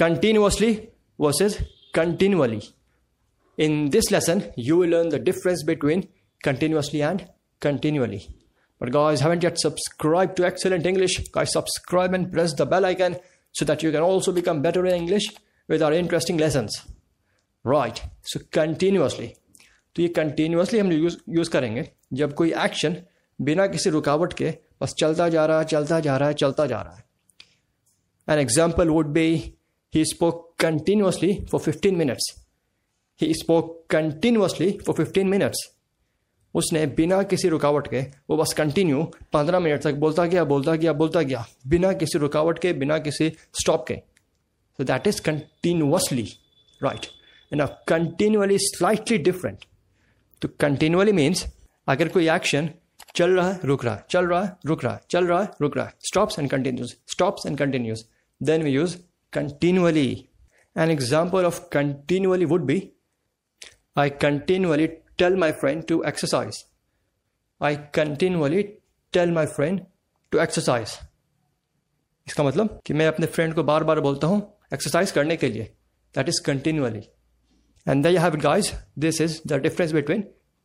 continuously versus continually. In this lesson, you will learn the difference between continuously and continually. But guys, haven't yet subscribed to Excellent English? Guys, subscribe and press the bell icon so that you can also become better in English with our interesting lessons. Right, so continuously. तो ये continuously हम use use करेंगे जब कोई action बिना किसी रुकावट के बस चलता जा रहा है चलता जा रहा है चलता जा रहा है an example would be He spoke continuously for 15 minutes. He spoke continuously for 15 minutes. उसने बिना किसी रुकावट के, वो बस कंटिन्यू पंद्रह मिनट तक बोलता गया बोलता गया बोलता गया, बिना किसी रुकावट के, बिना किसी स्टॉप के so that is continuously right and continually slightly different तो कंटिन्यूअली मीन्स अगर कोई एक्शन चल रहा है रुक रहा है चल रहा है रुक रहा है चल रहा है रुक रहा है stops and continues stops and continues then we use continually an example of continually would be I continually tell my friend to exercise I continually tell my friend to exercise इसका मतलब कि मैं अपने फ्रेंड को बार बार बोलता हूं exercise करने के लिए that is continually and they have guys this is the difference between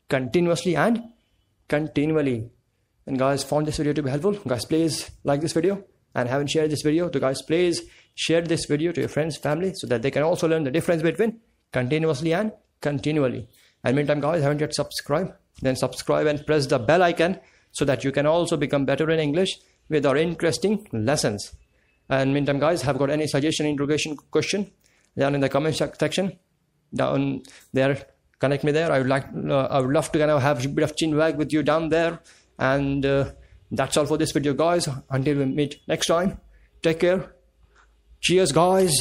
continuously and continually and guys found this video to be helpful guys please like this video and haven't shared this video to guys please share this video to your friends family so that they can also learn the difference between continuously and continually and meantime guys haven't yet subscribed then subscribe and press the bell icon so that you can also become better in english with our interesting lessons and meantime, guys, have got any suggestion, interrogation, question down in the comment section down there. Connect me there. I would like, uh, I would love to kind of have a bit of chin wag with you down there. And uh, that's all for this video, guys. Until we meet next time, take care. Cheers, guys.